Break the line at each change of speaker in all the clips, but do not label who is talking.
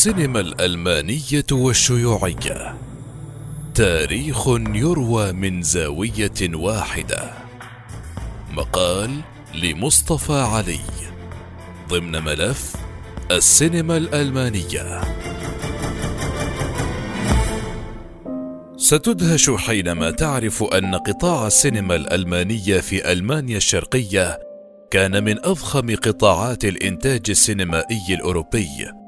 السينما الألمانية والشيوعية. تاريخ يروى من زاوية واحدة. مقال لمصطفى علي. ضمن ملف السينما الألمانية. ستدهش حينما تعرف أن قطاع السينما الألمانية في ألمانيا الشرقية كان من أضخم قطاعات الإنتاج السينمائي الأوروبي.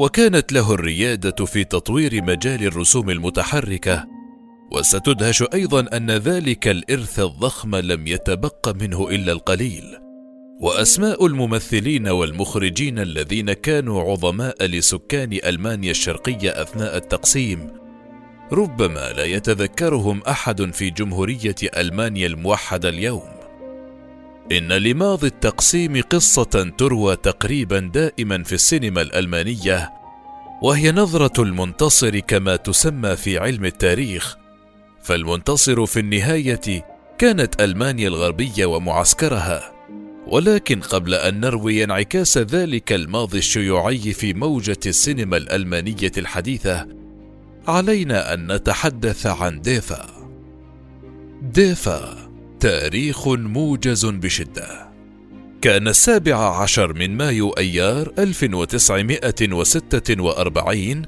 وكانت له الريادة في تطوير مجال الرسوم المتحركة. وستدهش أيضا أن ذلك الإرث الضخم لم يتبق منه إلا القليل. وأسماء الممثلين والمخرجين الذين كانوا عظماء لسكان ألمانيا الشرقية أثناء التقسيم ربما لا يتذكرهم أحد في جمهورية ألمانيا الموحدة اليوم. إن لماضي التقسيم قصة تروى تقريبا دائما في السينما الألمانية وهي نظرة المنتصر كما تسمى في علم التاريخ. فالمنتصر في النهاية كانت ألمانيا الغربية ومعسكرها ولكن قبل أن نروي انعكاس ذلك الماضي الشيوعي في موجة السينما الألمانية الحديثة علينا أن نتحدث عن ديفا. ديفا. تاريخ موجز بشدة. كان السابع عشر من مايو أيار 1946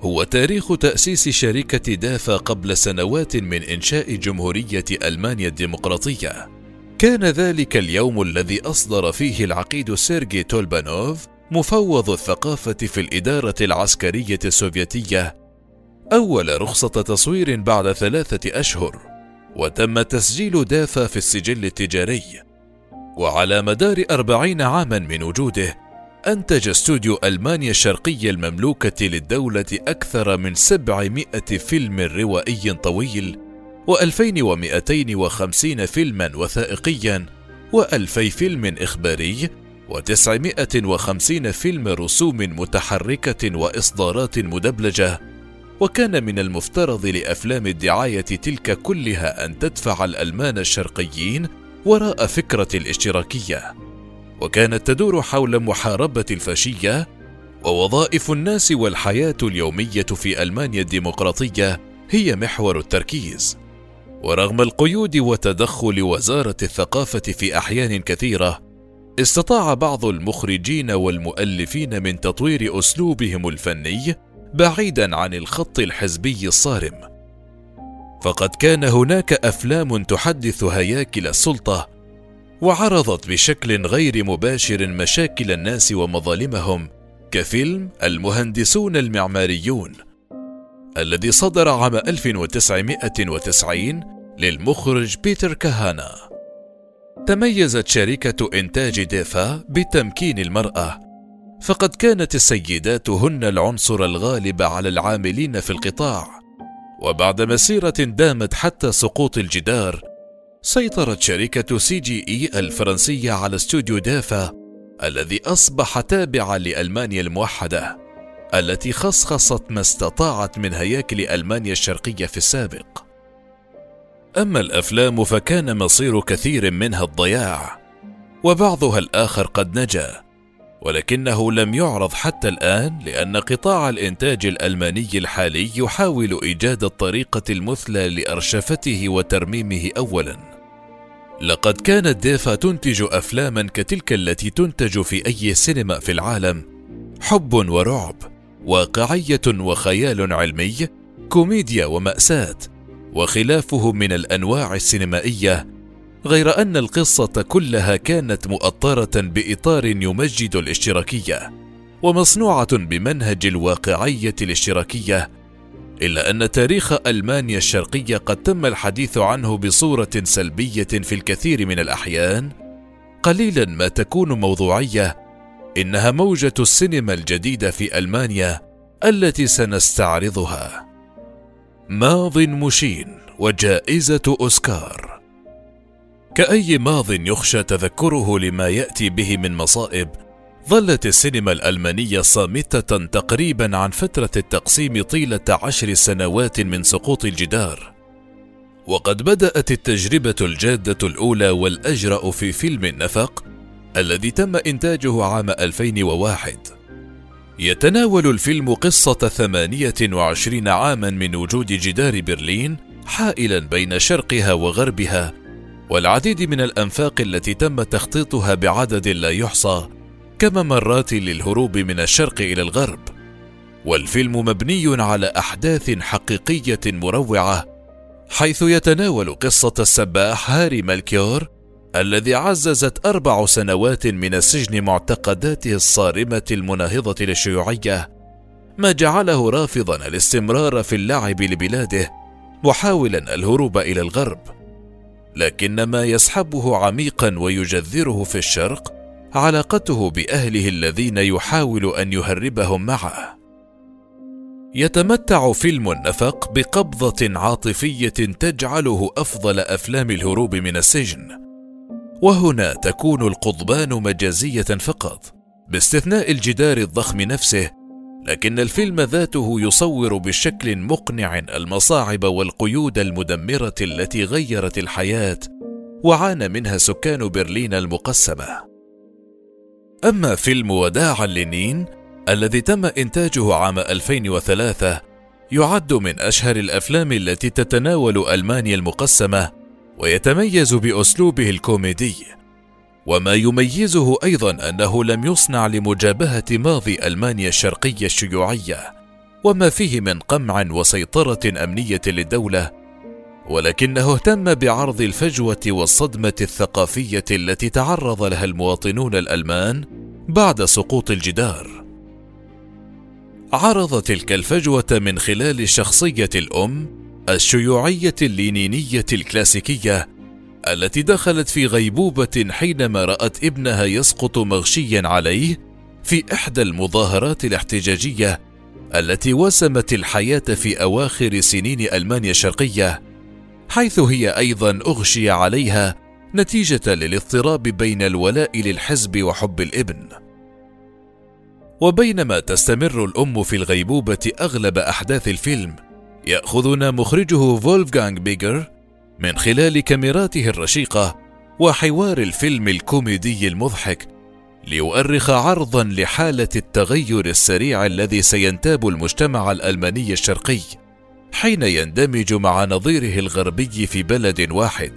هو تاريخ تأسيس شركة دافا قبل سنوات من إنشاء جمهورية ألمانيا الديمقراطية. كان ذلك اليوم الذي أصدر فيه العقيد سيرجي تولبانوف مفوض الثقافة في الإدارة العسكرية السوفيتية. أول رخصة تصوير بعد ثلاثة أشهر. وتم تسجيل دافا في السجل التجاري. وعلى مدار أربعين عاما من وجوده أنتج استوديو ألمانيا الشرقية المملوكة للدولة أكثر من سبعمائة فيلم روائي طويل وألفين ومئتين وخمسين فيلما وثائقيا وألفي فيلم إخباري وتسعمائة وخمسين فيلم رسوم متحركة وإصدارات مدبلجة وكان من المفترض لأفلام الدعاية تلك كلها أن تدفع الألمان الشرقيين وراء فكرة الاشتراكية. وكانت تدور حول محاربة الفاشية ووظائف الناس والحياة اليومية في ألمانيا الديمقراطية هي محور التركيز. ورغم القيود وتدخل وزارة الثقافة في أحيان كثيرة استطاع بعض المخرجين والمؤلفين من تطوير أسلوبهم الفني بعيدا عن الخط الحزبي الصارم. فقد كان هناك أفلام تحدث هياكل السلطة وعرضت بشكل غير مباشر مشاكل الناس ومظالمهم كفيلم المهندسون المعماريون الذي صدر عام 1990 للمخرج بيتر كهانا. تميزت شركة إنتاج ديفا بتمكين المرأة فقد كانت السيدات هن العنصر الغالب على العاملين في القطاع. وبعد مسيرة دامت حتى سقوط الجدار سيطرت شركة سي جي إي الفرنسية على استوديو ديفا الذي أصبح تابعا لألمانيا الموحدة التي خصخصت ما استطاعت من هياكل ألمانيا الشرقية في السابق. أما الأفلام فكان مصير كثير منها الضياع وبعضها الآخر قد نجا. ولكنه لم يعرض حتى الآن لأن قطاع الإنتاج الألماني الحالي يحاول إيجاد الطريقة المثلى لأرشفته وترميمه أولا. لقد كانت ديفا تنتج أفلاما كتلك التي تنتج في أي سينما في العالم، حب ورعب، واقعية وخيال علمي، كوميديا ومأساة، وخلافه من الأنواع السينمائية غير أن القصة كلها كانت مؤطرة بإطار يمجد الاشتراكية ومصنوعة بمنهج الواقعية الاشتراكية إلا أن تاريخ ألمانيا الشرقية قد تم الحديث عنه بصورة سلبية في الكثير من الأحيان. قليلا ما تكون موضوعية إنها موجة السينما الجديدة في ألمانيا التي سنستعرضها. ماض مشين وجائزة أوسكار. كأي ماض يخشى تذكره لما يأتي به من مصائب ظلت السينما الألمانية صامتة تقريبا عن فترة التقسيم طيلة عشر سنوات من سقوط الجدار. وقد بدأت التجربة الجادة الأولى والأجرأ في فيلم النفق الذي تم إنتاجه عام 2001 يتناول الفيلم قصة 28 عاما من وجود جدار برلين حائلا بين شرقها وغربها والعديد من الأنفاق التي تم تخطيطها بعدد لا يحصى كممرات للهروب من الشرق إلى الغرب. والفيلم مبني على أحداث حقيقية مروعة حيث يتناول قصة السباح هاري مالكيور الذي عززت أربع سنوات من السجن معتقداته الصارمة المناهضة للشيوعية ما جعله رافضا الاستمرار في اللعب لبلاده محاولا الهروب إلى الغرب. لكن ما يسحبه عميقا ويجذره في الشرق علاقته بأهله الذين يحاول أن يهربهم معه. يتمتع فيلم النفق بقبضة عاطفية تجعله أفضل أفلام الهروب من السجن. وهنا تكون القضبان مجازية فقط. باستثناء الجدار الضخم نفسه لكن الفيلم ذاته يصور بشكل مقنع المصاعب والقيود المدمرة التي غيرت الحياة وعانى منها سكان برلين المقسمة. أما فيلم وداعا لنين الذي تم إنتاجه عام 2003 يعد من أشهر الأفلام التي تتناول ألمانيا المقسمة ويتميز بأسلوبه الكوميدي. وما يميزه أيضا أنه لم يصنع لمجابهة ماضي ألمانيا الشرقية الشيوعية وما فيه من قمع وسيطرة أمنية للدولة ولكنه اهتم بعرض الفجوة والصدمة الثقافية التي تعرض لها المواطنون الألمان بعد سقوط الجدار. عرض تلك الفجوة من خلال شخصية الأم الشيوعية اللينينية الكلاسيكية التي دخلت في غيبوبة حينما رأت ابنها يسقط مغشيا عليه في إحدى المظاهرات الاحتجاجية التي وسمت الحياة في أواخر سنين ألمانيا الشرقية، حيث هي أيضا أغشي عليها نتيجة للاضطراب بين الولاء للحزب وحب الابن. وبينما تستمر الأم في الغيبوبة أغلب أحداث الفيلم، يأخذنا مخرجه فولفغانغ بيكر من خلال كاميراته الرشيقة وحوار الفيلم الكوميدي المضحك ليؤرخ عرضا لحالة التغير السريع الذي سينتاب المجتمع الألماني الشرقي حين يندمج مع نظيره الغربي في بلد واحد.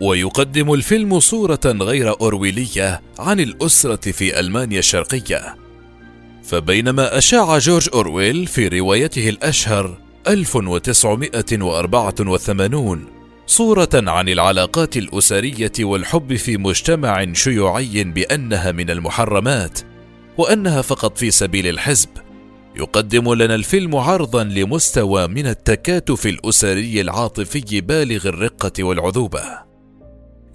ويقدم الفيلم صورة غير أورويلية عن الأسرة في ألمانيا الشرقية. فبينما أشاع جورج أورويل في روايته الأشهر 1984 صورة عن العلاقات الأسرية والحب في مجتمع شيوعي بأنها من المحرمات وأنها فقط في سبيل الحزب. يقدم لنا الفيلم عرضا لمستوى من التكاتف الأسري العاطفي بالغ الرقة والعذوبة.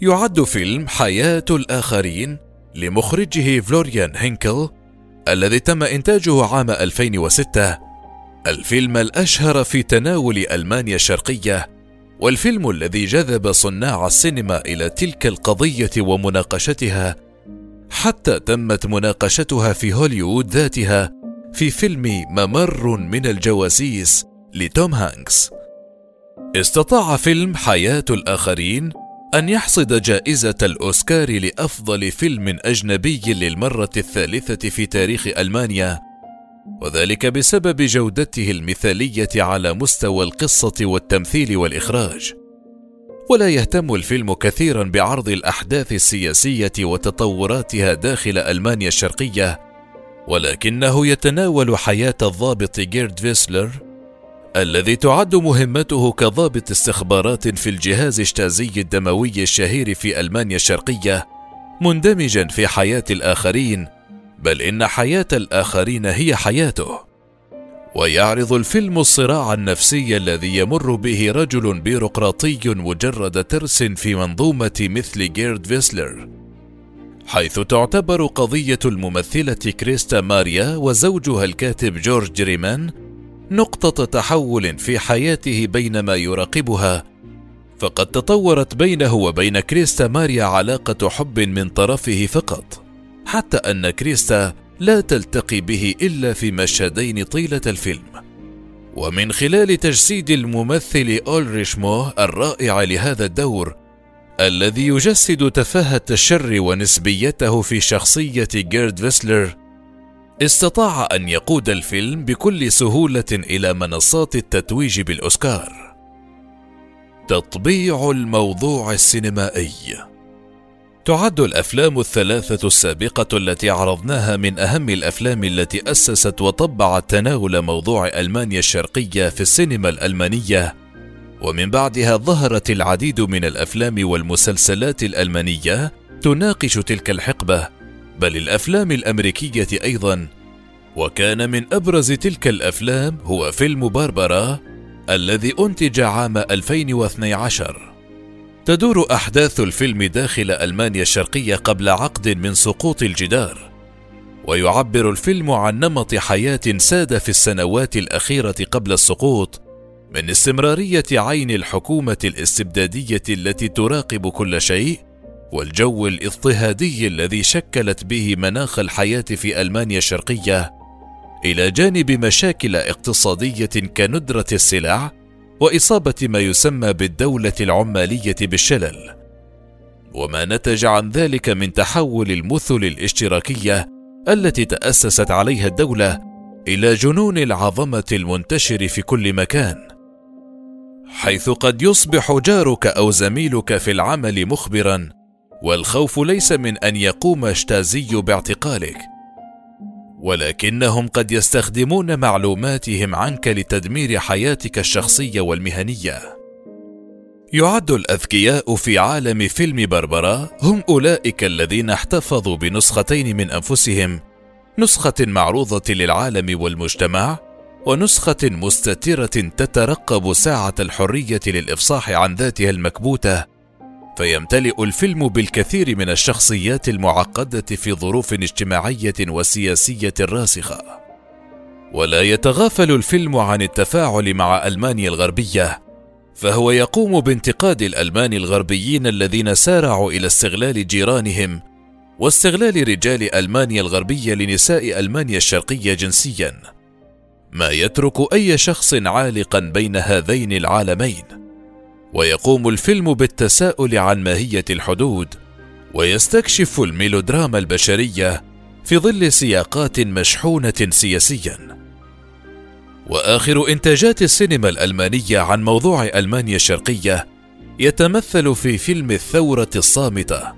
يعد فيلم حياة الآخرين لمخرجه فلوريان هينكل الذي تم إنتاجه عام 2006 الفيلم الأشهر في تناول ألمانيا الشرقية والفيلم الذي جذب صناع السينما إلى تلك القضية ومناقشتها حتى تمت مناقشتها في هوليوود ذاتها في فيلم ممر من الجواسيس لتوم هانكس. استطاع فيلم حياة الآخرين أن يحصد جائزة الأوسكار لأفضل فيلم أجنبي للمرة الثالثة في تاريخ ألمانيا. وذلك بسبب جودته المثالية على مستوى القصة والتمثيل والإخراج. ولا يهتم الفيلم كثيرا بعرض الأحداث السياسية وتطوراتها داخل ألمانيا الشرقية ولكنه يتناول حياة الضابط جيرد فيسلر الذي تعد مهمته كضابط استخبارات في الجهاز الشتازي الدموي الشهير في ألمانيا الشرقية مندمجا في حياة الآخرين بل إن حياة الآخرين هي حياته. ويعرض الفيلم الصراع النفسي الذي يمر به رجل بيروقراطي مجرد ترس في منظومة مثل جيرد فيسلر. حيث تعتبر قضية الممثلة كريستا ماريا وزوجها الكاتب جورج جريمان نقطة تحول في حياته بينما يراقبها. فقد تطورت بينه وبين كريستا ماريا علاقة حب من طرفه فقط. حتى أن كريستا لا تلتقي به إلا في مشهدين طيلة الفيلم ومن خلال تجسيد الممثل أولريش مو الرائع لهذا الدور الذي يجسد تفاهة الشر ونسبيته في شخصية جيرد فيسلر استطاع أن يقود الفيلم بكل سهولة إلى منصات التتويج بالأوسكار. تطبيع الموضوع السينمائي تعد الأفلام الثلاثة السابقة التي عرضناها من أهم الأفلام التي أسست وطبعت تناول موضوع ألمانيا الشرقية في السينما الألمانية. ومن بعدها ظهرت العديد من الأفلام والمسلسلات الألمانية تناقش تلك الحقبة بل الأفلام الأمريكية أيضا. وكان من أبرز تلك الأفلام هو فيلم باربرا الذي أنتج عام 2012 تدور أحداث الفيلم داخل ألمانيا الشرقية قبل عقد من سقوط الجدار ويعبر الفيلم عن نمط حياة ساد في السنوات الأخيرة قبل السقوط من استمرارية عين الحكومة الاستبدادية التي تراقب كل شيء والجو الاضطهادي الذي شكلت به مناخ الحياة في ألمانيا الشرقية إلى جانب مشاكل اقتصادية كندرة السلع وإصابة ما يسمى بالدولة العمالية بالشلل. وما نتج عن ذلك من تحول المثل الاشتراكية التي تأسست عليها الدولة إلى جنون العظمة المنتشر في كل مكان. حيث قد يصبح جارك أو زميلك في العمل مخبرا والخوف ليس من أن يقوم شتازي باعتقالك. ولكنهم قد يستخدمون معلوماتهم عنك لتدمير حياتك الشخصية والمهنية. يعد الأذكياء في عالم فيلم بربرا هم أولئك الذين احتفظوا بنسختين من أنفسهم نسخة معروضة للعالم والمجتمع ونسخة مستترة تترقب ساعة الحرية للإفصاح عن ذاتها المكبوتة فيمتلئ الفيلم بالكثير من الشخصيات المعقدة في ظروف اجتماعية وسياسية راسخة. ولا يتغافل الفيلم عن التفاعل مع ألمانيا الغربية فهو يقوم بانتقاد الألمان الغربيين الذين سارعوا إلى استغلال جيرانهم واستغلال رجال ألمانيا الغربية لنساء ألمانيا الشرقية جنسيا. ما يترك أي شخص عالقا بين هذين العالمين. ويقوم الفيلم بالتساؤل عن ماهية الحدود ويستكشف الميلودراما البشرية في ظل سياقات مشحونة سياسيا. وآخر إنتاجات السينما الألمانية عن موضوع ألمانيا الشرقية يتمثل في فيلم الثورة الصامتة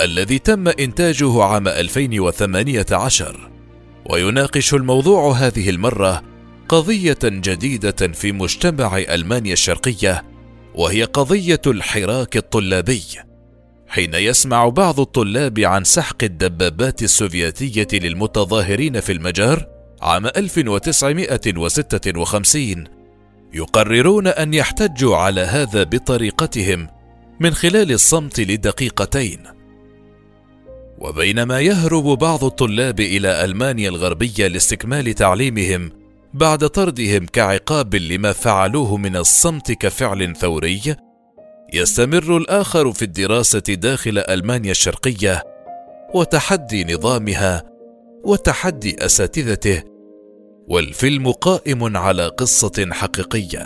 الذي تم إنتاجه عام 2018 ويناقش الموضوع هذه المرة قضية جديدة في مجتمع ألمانيا الشرقية وهي قضية الحراك الطلابي حين يسمع بعض الطلاب عن سحق الدبابات السوفيتية للمتظاهرين في المجر عام 1956 يقررون أن يحتجوا على هذا بطريقتهم من خلال الصمت لدقيقتين. وبينما يهرب بعض الطلاب إلى ألمانيا الغربية لاستكمال تعليمهم بعد طردهم كعقاب لما فعلوه من الصمت كفعل ثوري يستمر الآخر في الدراسة داخل ألمانيا الشرقية وتحدي نظامها وتحدي أساتذته والفيلم قائم على قصة حقيقية.